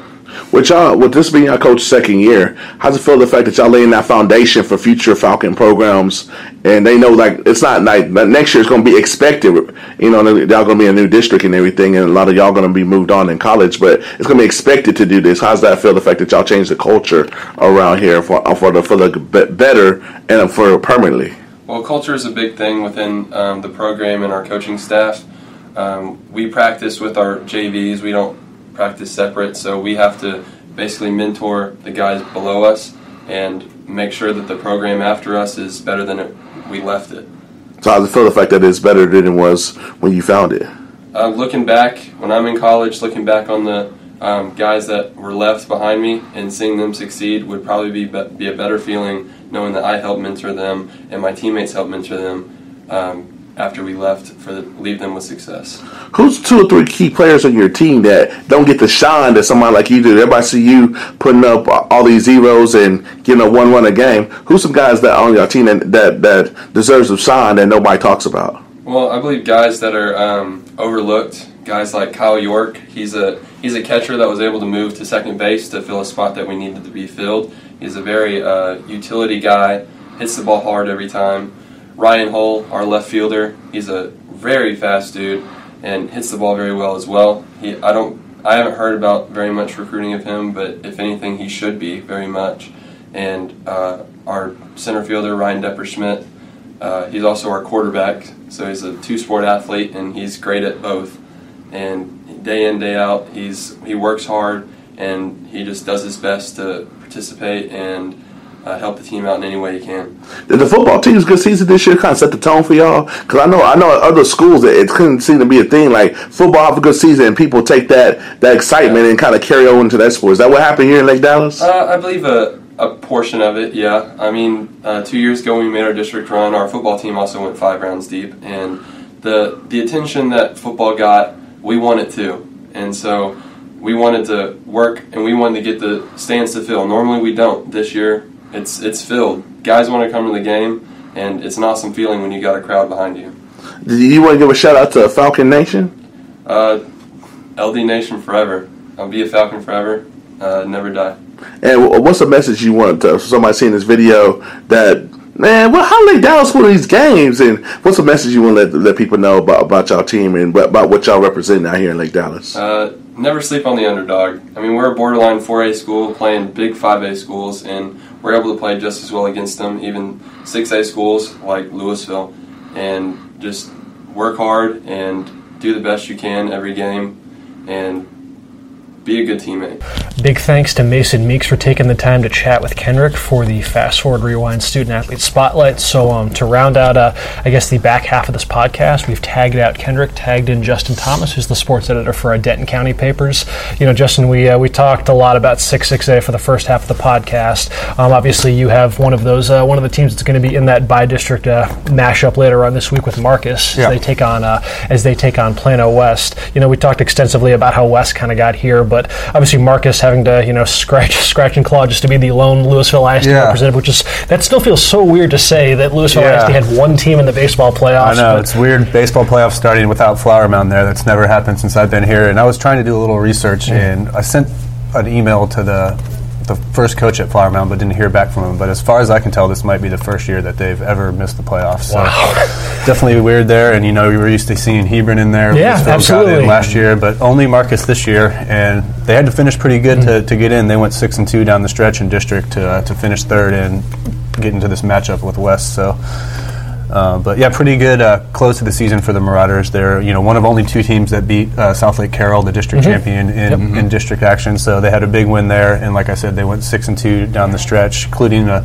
With y'all, with this being our coach's second year, how's it feel the fact that y'all laying that foundation for future Falcon programs, and they know like it's not like next year is going to be expected. You know, y'all going to be a new district and everything, and a lot of y'all going to be moved on in college, but it's going to be expected to do this. How's that feel? The fact that y'all changed the culture around here for for the for the better and for permanently. Well, culture is a big thing within um, the program and our coaching staff. Um, we practice with our JVs. We don't practice separate, so we have to basically mentor the guys below us and make sure that the program after us is better than it, we left it. So how does it feel the fact that it's better than it was when you found it? Uh, looking back, when I'm in college, looking back on the um, guys that were left behind me and seeing them succeed would probably be, be a better feeling knowing that I helped mentor them and my teammates helped mentor them. Um, after we left for the, leave them with success. Who's two or three key players on your team that don't get the shine that somebody like you do? Everybody see you putting up all these zeros and getting a one run a game. Who's some guys that on your team that that, that deserves some shine that nobody talks about? Well, I believe guys that are um, overlooked. Guys like Kyle York. He's a he's a catcher that was able to move to second base to fill a spot that we needed to be filled. He's a very uh, utility guy. Hits the ball hard every time. Ryan Hull, our left fielder, he's a very fast dude and hits the ball very well as well. He, I don't, I haven't heard about very much recruiting of him, but if anything, he should be very much. And uh, our center fielder Ryan Depperschmidt, uh, he's also our quarterback, so he's a two-sport athlete and he's great at both. And day in day out, he's he works hard and he just does his best to participate and uh, help the team out in any way you can. Did the football team's good season this year kind of set the tone for y'all? Because I know I know other schools that it couldn't seem to be a thing. Like football have a good season, and people take that that excitement yeah. and kind of carry over into that sport. Is that what happened here in Lake Dallas? Uh, I believe a a portion of it. Yeah, I mean, uh, two years ago when we made our district run, our football team also went five rounds deep, and the the attention that football got, we wanted to, and so. We wanted to work and we wanted to get the stands to fill. Normally we don't. This year it's it's filled. Guys want to come to the game, and it's an awesome feeling when you got a crowd behind you. Do you want to give a shout out to Falcon Nation? Uh, LD Nation forever. I'll be a Falcon forever. Uh, never die. And what's the message you want to somebody seeing this video that man, well, how Lake Dallas for these games, and what's the message you want to let, let people know about about y'all team and about what y'all represent out here in Lake Dallas? Uh, never sleep on the underdog. I mean, we're a borderline 4A school playing big 5A schools, and we're able to play just as well against them, even 6A schools like Lewisville, and just work hard and do the best you can every game, and be a good teammate. Big thanks to Mason Meeks for taking the time to chat with Kendrick for the Fast Forward Rewind Student Athlete Spotlight. So, um, to round out, uh, I guess, the back half of this podcast, we've tagged out Kendrick, tagged in Justin Thomas, who's the sports editor for our Denton County papers. You know, Justin, we uh, we talked a lot about 6-6A for the first half of the podcast. Um, obviously, you have one of those, uh, one of the teams that's going to be in that bi-district uh, mashup later on this week with Marcus yeah. they take on uh, as they take on Plano West. You know, we talked extensively about how West kind of got here but obviously Marcus having to you know scratch [laughs] scratch and claw just to be the lone Lewisville ISD yeah. representative, which is that still feels so weird to say that Lewisville yeah. ISD had one team in the baseball playoffs. I know it's weird baseball playoffs starting without Flower Mound there. That's never happened since I've been here, and I was trying to do a little research, mm. and I sent an email to the the first coach at Flower Mound, but didn't hear back from him. But as far as I can tell, this might be the first year that they've ever missed the playoffs. So wow. [laughs] definitely weird there. And you know, we were used to seeing Hebron in there. Yeah, absolutely. last year, but only Marcus this year, and they had to finish pretty good mm-hmm. to, to get in. They went six and two down the stretch in district to uh, to finish third and get into this matchup with West. So. Uh, but yeah, pretty good uh, close to the season for the Marauders. They're you know one of only two teams that beat uh, Southlake Carroll, the district mm-hmm. champion in, yep. in district action. So they had a big win there, and like I said, they went six and two down the stretch, including a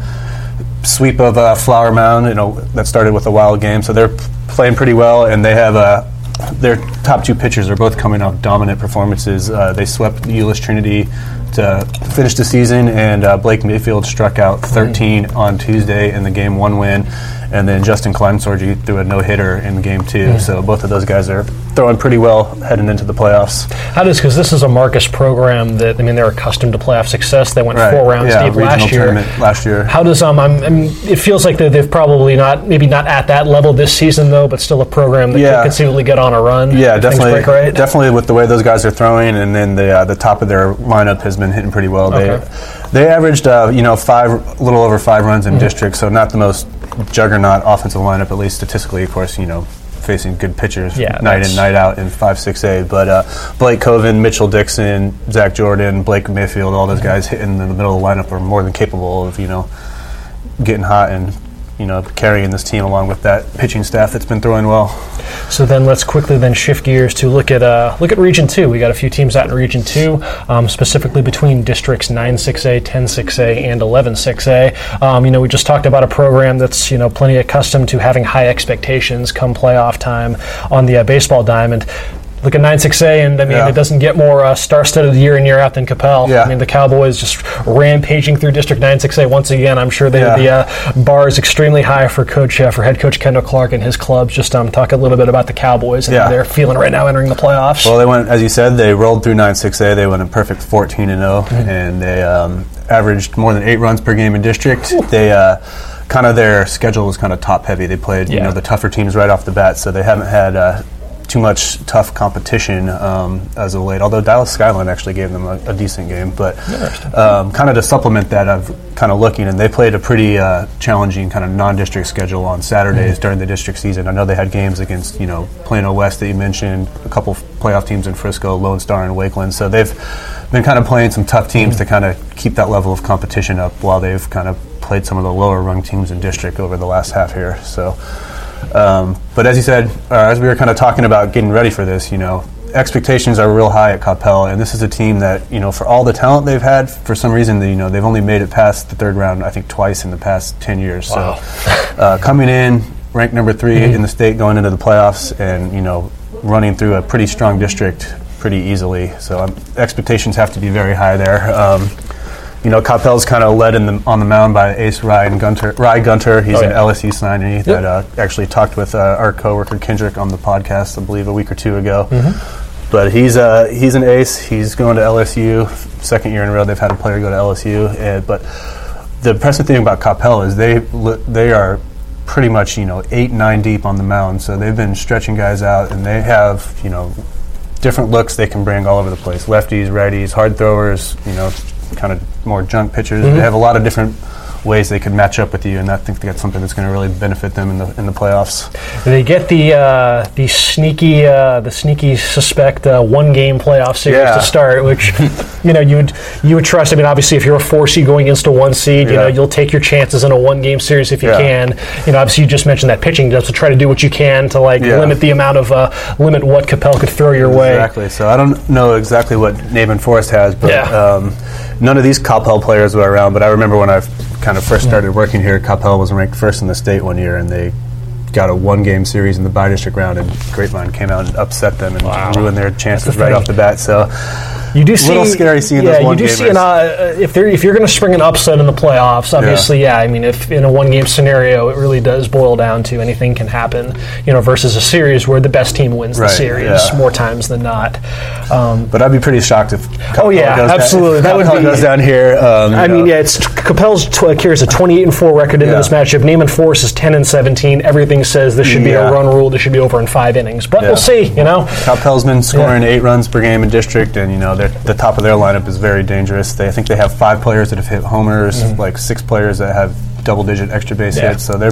sweep of uh, Flower Mound. You know that started with a wild game, so they're playing pretty well, and they have a their top two pitchers are both coming off dominant performances. Uh, they swept Euless Trinity to finish the season, and uh, Blake Mayfield struck out 13 on Tuesday in the game one win, and then Justin Kleinsorgi threw a no hitter in game two. So both of those guys are throwing pretty well heading into the playoffs. How does because this is a Marcus program that I mean they're accustomed to playoff success. They went Right. four rounds Yeah, deep last year. last year. How does um I'm, I mean it feels like they've probably not maybe not at that level this season though, but still a program that Yeah. could conceivably get on a run. Yeah, definitely. right. Definitely with the way those guys are throwing, and then the uh, the top of their lineup has been hitting pretty well. Okay. They they averaged uh, you know five, a little over five runs Mm-hmm. in district, so not the most juggernaut offensive lineup, at least statistically. Of course, you know. Facing good pitchers Yeah, night in, night out in 5 6A. But uh, Blake Coven, Mitchell Dixon, Zach Jordan, Blake Mayfield, all those guys hitting in the middle of the lineup are more than capable of, you know, getting hot and, you know, carrying this team along with that pitching staff that's been throwing well. So then let's quickly then shift gears to look at uh, look at Region Two. We got a few teams out in Region Two, um, specifically between districts 9-6A, 10-6A, and 11-6A. Um, you know, we just talked about a program that's you know plenty accustomed to having high expectations come playoff time on the uh, baseball diamond. Look at 9-6A, and I mean, Yeah. it doesn't get more uh, star-studded year in year out than Coppell. Yeah. I mean, the Cowboys just rampaging through District 9-6A once again. I'm sure they, Yeah. the uh, bar is extremely high for coach uh, for head coach Kendall Clark and his clubs. Just um, talk a little bit about the Cowboys and how Yeah. they're feeling right now entering the playoffs. Well, they went, as you said, they rolled through 9 6A. They went a perfect 14 and 0, and they um, averaged more than eight runs per game in district. They uh, kind of their schedule was kind of top heavy. They played you know the tougher teams right off the bat, so they haven't had. Uh, too much tough competition um, as of late. Although Dallas Skyline actually gave them a, a decent game, but um, kind of to supplement that, I've kind of looking, and they played a pretty uh, challenging kind of non-district schedule on Saturdays during the district season. I know they had games against you know Plano West that you mentioned, a couple playoff teams in Frisco, Lone Star, and Wakeland. So they've been kind of playing some tough teams to kind of keep that level of competition up while they've kind of played some of the lower rung teams in district over the last half here. So. Um, but as you said, uh, as we were kind of talking about getting ready for this, you know, expectations are real high at Coppell, and this is a team that, you know, for all the talent they've had, for some reason, they, you know, they've only made it past the third round, I think, twice in the past ten years. So, [laughs] uh, coming in ranked number 3 in the state, going into the playoffs, and you know, running through a pretty strong district pretty easily. So, um, expectations have to be very high there. Um, you know, Coppell's kind of led in the, on the mound by Ace Ryan Gunter. Rye Gunter, he's Oh, an yeah. LSU signee that uh, actually talked with uh, our coworker Kendrick on the podcast, I believe, a week or two ago. Mm-hmm. But he's uh, he's an ace. He's going to LSU. Second year in a row, they've had a player go to LSU. And, but the impressive thing about Coppell is they they are pretty much you know eight nine deep on the mound. So they've been stretching guys out, and they have you know different looks they can bring all over the place. Lefties, righties, hard throwers, you know, kind of more junk pitchers. They have a lot of different ways they could match up with you, and I think they that's something that's going to really benefit them in the in the playoffs. They get the uh, the sneaky uh, the sneaky suspect uh, one game playoff series Yeah. to start, which [laughs] you know you would you would trust. I mean, obviously, if you're a four seed going against a one seed, you know you'll take your chances in a one game series if you Yeah. can. You know, obviously, you just mentioned that pitching does to try to do what you can to like Yeah. limit the amount of uh, limit what Coppell could throw your way. Exactly. So I don't know exactly what Naaman Forest has, but Yeah. um, none of these Coppell players were around. But I remember when I kind of first started working here, Coppell was ranked first in the state one year, and they got a one-game series in the bi-district round, and Grapevine came out and upset them and Wow. ruined their chances the right off the bat. So You do see Little scary seeing yeah, those you one do see an, uh, if they're if you're going to spring an upset in the playoffs. Obviously, yeah. I mean, if in a one game scenario, it really does boil down to anything can happen. You know, versus a series where the best team wins Right, the series yeah. more times than not. Um, But I'd be pretty shocked if. Oh, yeah, goes down- absolutely. if That would Coppell be- goes down here. Um, I you mean, yeah, it's Coppell's tw- carries a 28 and 4 record into Yeah. this matchup. Naaman Forest is 10 and 17. Everything says this should be a run rule. This should be over in five innings. But Yeah. we'll see. You know, Coppell's been scoring eight runs per game in district, and you know they're, the top of their lineup is very dangerous. They I think they have five players that have hit homers, like six players that have double-digit extra base Mm-hmm. Yeah. hits. So they're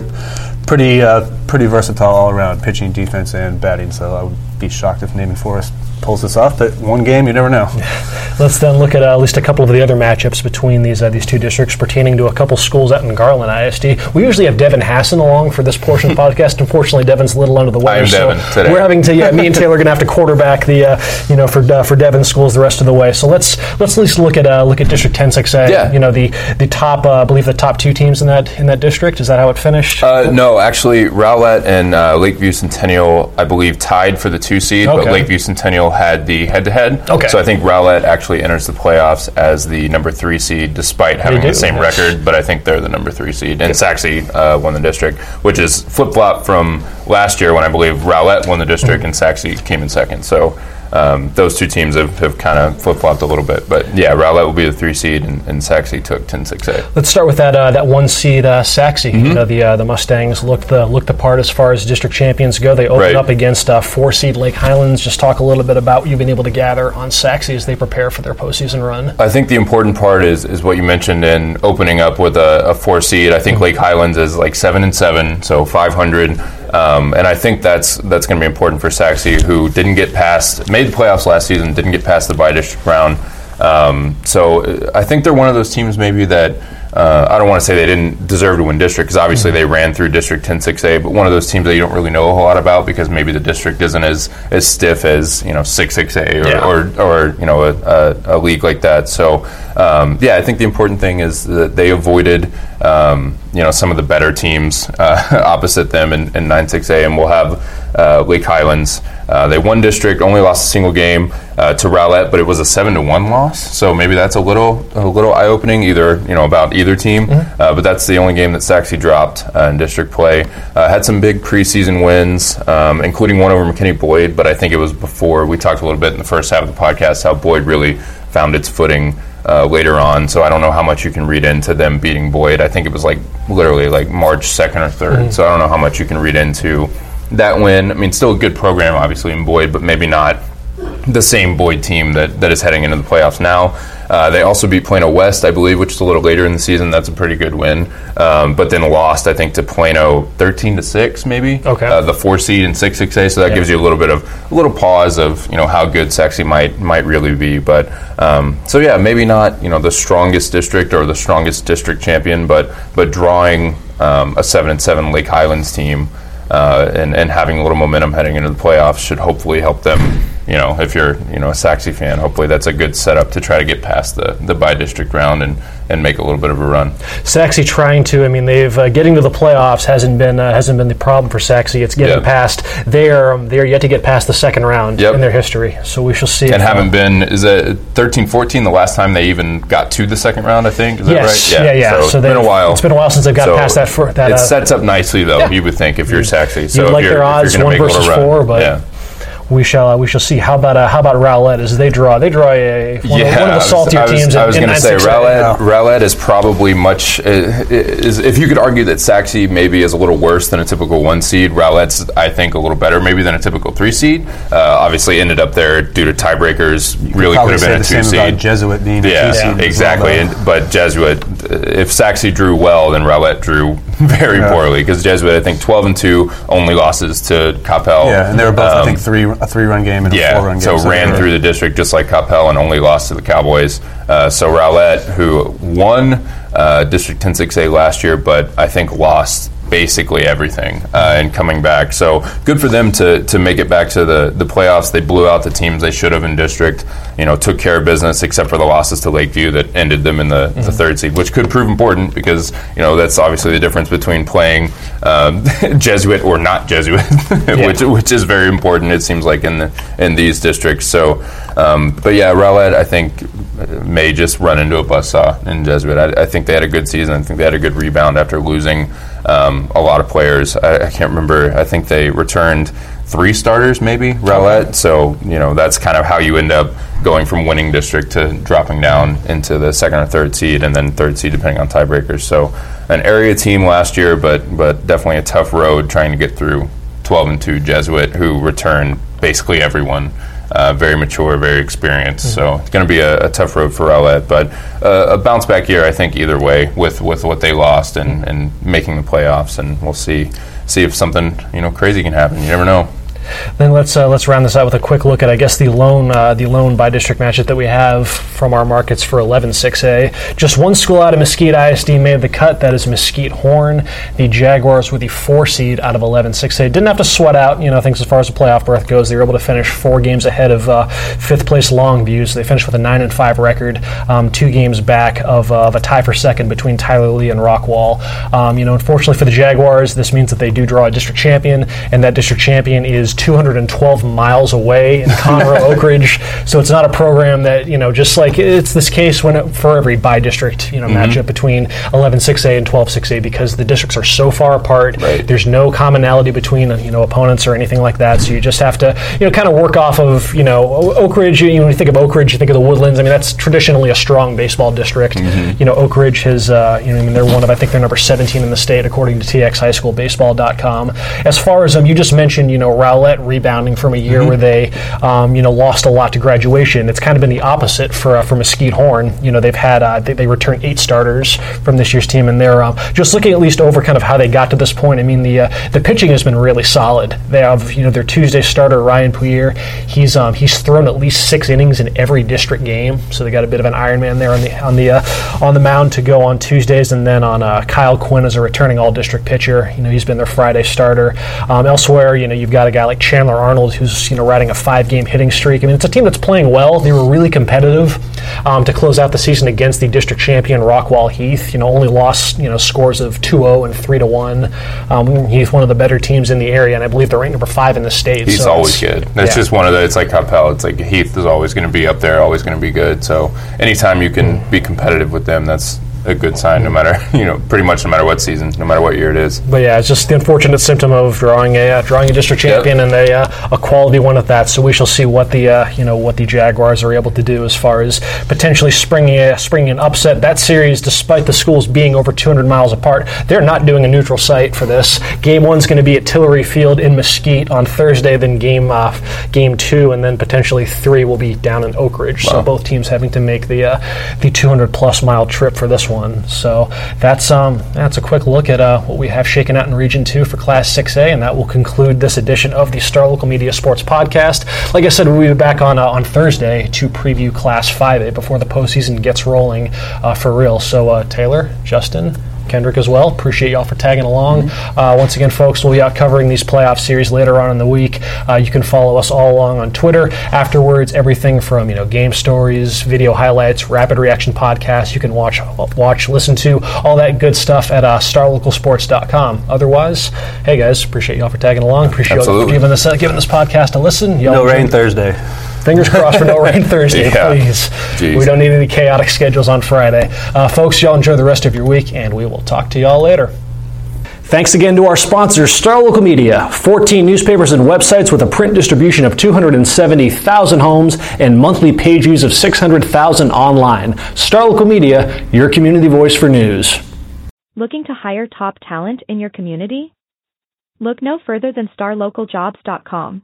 pretty uh, pretty versatile all around, pitching, defense, and batting. So I would be shocked if Naaman Forest pulls this off. But one game, you never know. [laughs] Let's then look at uh, at least a couple of the other matchups between these uh, these two districts pertaining to a couple schools out in Garland ISD. We usually have Devin Hassan along for this portion of the [laughs] podcast. Unfortunately, Devin's a little under the weather, am so Devin today. we're having to. Yeah, me and [laughs] Taylor are going to have to quarterback the uh, you know for uh, for Devin schools the rest of the way. So let's let's at least look at uh, look at District 10 6A. Yeah. You know the the top uh, I believe the top two teams in that in that district? Is that how it finished? Uh, no, actually, Rowlett and uh, Lakeview Centennial, I believe, tied for the two seed, Okay. but Lakeview Centennial had the head to head. Okay. So I think Rowlett actually enters the playoffs as the number three seed, despite having the same record. But I think they're the number three seed, and Sachse uh, won the district, which is flip flop from last year when I believe Rowlett won the district Mm-hmm. and Sachse came in second. So. Um, those two teams have, have kind of flip flopped a little bit, but yeah, Rowlett will be the three seed, and, and Sachse took 10-6A. Let's start with that uh, that one seed uh, Sachse. Mm-hmm. You know, the uh, the Mustangs looked the looked the part as far as district champions go. They opened Right. up against uh, four seed Lake Highlands. Just talk a little bit about what you've been able to gather on Sachse as they prepare for their postseason run. I think the important part is is what you mentioned in opening up with a, a four seed. I think Lake Highlands is like seven and seven, so five hundred, um, and I think that's that's going to be important for Sachse, who didn't get past, made the playoffs last season, didn't get past the bi-district round. Um, so uh, I think they're one of those teams maybe that. Uh, I don't want to say they didn't deserve to win district because obviously they ran through district 10-6A, but one of those teams that you don't really know a whole lot about because maybe the district isn't as, as stiff as you know 6-6A or, Yeah. or or you know a, a, a league like that. So um, yeah, I think the important thing is that they avoided um, you know some of the better teams uh, [laughs] opposite them in, in 9-6A, and we'll have uh, Lake Highlands. Uh, they won district, only lost a single game uh, to Rowlett, but it was a seven to one loss. So maybe that's a little a little eye opening, either you know about either team. Mm-hmm. Uh, but that's the only game that Sachse dropped uh, in district play. Uh, had some big preseason wins, um, including one over McKinney Boyd. But I think it was before we talked a little bit in the first half of the podcast how Boyd really found its footing uh, later on. So I don't know how much you can read into them beating Boyd. I think it was like literally like March 2nd or 3rd. So I don't know how much you can read into that win. I mean, still a good program, obviously, in Boyd, but maybe not the same Boyd team that, that is heading into the playoffs now. Uh, they also beat Plano West, I believe, which is a little later in the season. That's a pretty good win. Um, but then lost, I think, to Plano 13 to 6, maybe. Okay. Uh, the four seed in 6 6A. So that Yeah. gives you a little bit of a little pause of you know how good Sachse might might really be. But um, so yeah, maybe not you know the strongest district or the strongest district champion, but but drawing um, a seven and seven Lake Highlands team uh, and and having a little momentum heading into the playoffs should hopefully help them. You know, if you're you know a Sachse fan, hopefully that's a good setup to try to get past the the bi-district round and and make a little bit of a run. Sachse trying to. I mean, they've uh, getting to the playoffs hasn't been uh, hasn't been the problem for Sachse. It's getting Yeah. past. They are um, they are yet to get past the second round Yep. in their history. So we shall see. and uh, haven't been is it 13 14 the last time they even got to the second round i think is Yes, that right yeah, yeah. so, So it's been a while it's been a while since they've got So past that fir- that, it uh, sets up nicely though Yeah. you would think if you're Sachse so You'd if like you're, their odds one make a little versus run, four, but yeah. We shall uh, we shall see. How about uh, how about Rowlett as they draw? They draw a one, yeah, of, one of the I saltier I was, teams. I in- was in going to say Rowlett, Rowlett is probably much. Uh, is if you could argue that Sachse maybe is a little worse than a typical one seed, Rowlett's I think a little better maybe than a typical three seed. Uh, obviously ended up there due to tiebreakers. Really could have been a two seed. Jesuit being a Yeah, seed as well, exactly. though. and, but Jesuit, if Sachse drew well, then Rowlett drew [laughs] very Yeah. poorly because Jesuit, I think, twelve and two, only losses to Coppell. Yeah, and they were both, I Um, think, three a three run game and a four yeah, run game. so they ran were- through the district just like Coppell and only lost to the Cowboys. Uh, so Rowlett, who won uh, District 10-6A last year, but I think lost basically everything uh, and coming back. So good for them to, to make it back to the, the playoffs. They blew out the teams they should have in district. You know, took care of business except for the losses to Lakeview that ended them in the, the third seed, which could prove important because you know that's obviously the difference between playing um, [laughs] Jesuit or not Jesuit, [laughs] which which is very important. It seems like in the, in these districts. So, um, but yeah, Rowlett, I think may just run into a buzzsaw in Jesuit. I, I think they had a good season. I think they had a good rebound after losing um, a lot of players. I, I can't remember. I think they returned three starters, maybe Rowlett. So you know that's kind of how you end up going from winning district to dropping down into the second or third seed, and then third seed depending on tiebreakers. So an area team last year, but but definitely a tough road trying to get through 12 and 2 Jesuit, who returned basically everyone. Uh, very mature, very experienced. So it's going to be a, a tough road for Rowlett, but uh, a bounce back year, I think, either way with, with what they lost and, and making the playoffs, and we'll see see if something you know crazy can happen. You never know. Then let's uh, let's round this out with a quick look at I guess the lone uh, the lone bi-district matchup that we have from our markets for 11-6A. Just one school out of Mesquite ISD made the cut. That is Mesquite Horn. The Jaguars were the four seed out of 11-6A. Didn't have to sweat out you know things as far as the playoff berth goes. They were able to finish four games ahead of uh, fifth place Longview. So they finished with a nine and five record, um, two games back of, uh, of, a tie for second between Tyler Lee and Rockwall. Um, you know, unfortunately for the Jaguars, this means that they do draw a district champion, and that district champion is 212 miles away in [laughs] Conroe Oak Ridge. So it's not a program that you know, just like it's this case when it, for every bi-district you know mm-hmm. matchup between 11-6A and 12-6A because the districts are so far apart. Right. There's no commonality between you know opponents or anything like that. So you just have to you know kind of work off of you know Oak Ridge. You know, when you think of Oak Ridge, you think of the Woodlands. I mean, that's traditionally a strong baseball district. Mm-hmm. You know, Oak Ridge has uh, you know, I mean, they're one of I think they're number 17 in the state according to TXHighSchoolBaseball.com. As far as um, you just mentioned, you know, Rowlett rebounding from a year mm-hmm. where they um, you know lost a lot to graduation. It's kind of been the opposite for uh, for Mesquite Horn. You know, they've had uh, they, they returned eight starters from this year's team, and they're um, just looking at least over kind of how they got to this point. I mean, the uh, the pitching has been really solid. They have you know their Tuesday starter Ryan Puyer. He's um, he's thrown at least six innings in every district game, so they got a bit of an Iron Man there on the on the uh, on the mound to go on Tuesdays, and then on uh, Kyle Quinn as a returning All District pitcher. You know, he's been their Friday starter. Um, elsewhere, you know, you've got a guy like Chandler Arnold who's you know riding a five game hitting streak. I mean, it's a team that's playing well. They were really competitive um, to close out the season against the district champion Rockwall Heath. You know, only lost you know scores of 2-0 and 3-1. Um, Heath, one of the better teams in the area, and I believe they're ranked number five in the state. He's so always good. That's yeah. just one of the. It's like Coppell. It's like Heath is always going to be up there, always going to be good. So anytime you can be competitive with them, that's a good sign, no matter [laughs] you know, pretty much no matter what season, no matter what year it is. But yeah, it's just the unfortunate symptom of drawing a uh, drawing a district champion yep. and a, uh, a quality one at that. So we shall see what the uh, you know what the Jaguars are able to do as far as potentially springing a, springing an upset. That series, despite the schools being over 200 miles apart, they're not doing a neutral site for this. Game one's going to be at Tillery Field in Mesquite on Thursday. Then game uh, game two, and then potentially three will be down in Oak Ridge. Wow. So both teams having to make the uh, the 200 plus mile trip for this one one. So that's um, that's a quick look at uh, what we have shaken out in Region Two for Class 6A, and that will conclude this edition of the Star Local Media Sports Podcast. Like I said, we'll be back on uh, on Thursday to preview Class 5A before the postseason gets rolling uh, for real. So uh, Taylor, Justin. Kendrick as well. Appreciate y'all for tagging along. Mm-hmm. Uh, once again, folks, we'll be out covering these playoff series later on in the week. Uh, you can follow us all along on Twitter. Afterwards, everything from you know game stories, video highlights, rapid reaction podcasts. You can watch, watch, listen to all that good stuff at uh, StarLocalSports.com. Otherwise, hey guys, appreciate y'all for tagging along. Appreciate y'all for giving this uh, giving this podcast a listen. Y'all no rain Thursday. Fingers crossed for no rain [laughs] Thursday, yeah. please. Jeez. We don't need any chaotic schedules on Friday. Uh, folks, y'all enjoy the rest of your week, and we will talk to y'all later. Thanks again to our sponsors, Star Local Media, 14 newspapers and websites with a print distribution of 270,000 homes and monthly page views of 600,000 online. Star Local Media, your community voice for news. Looking to hire top talent in your community? Look no further than starlocaljobs.com.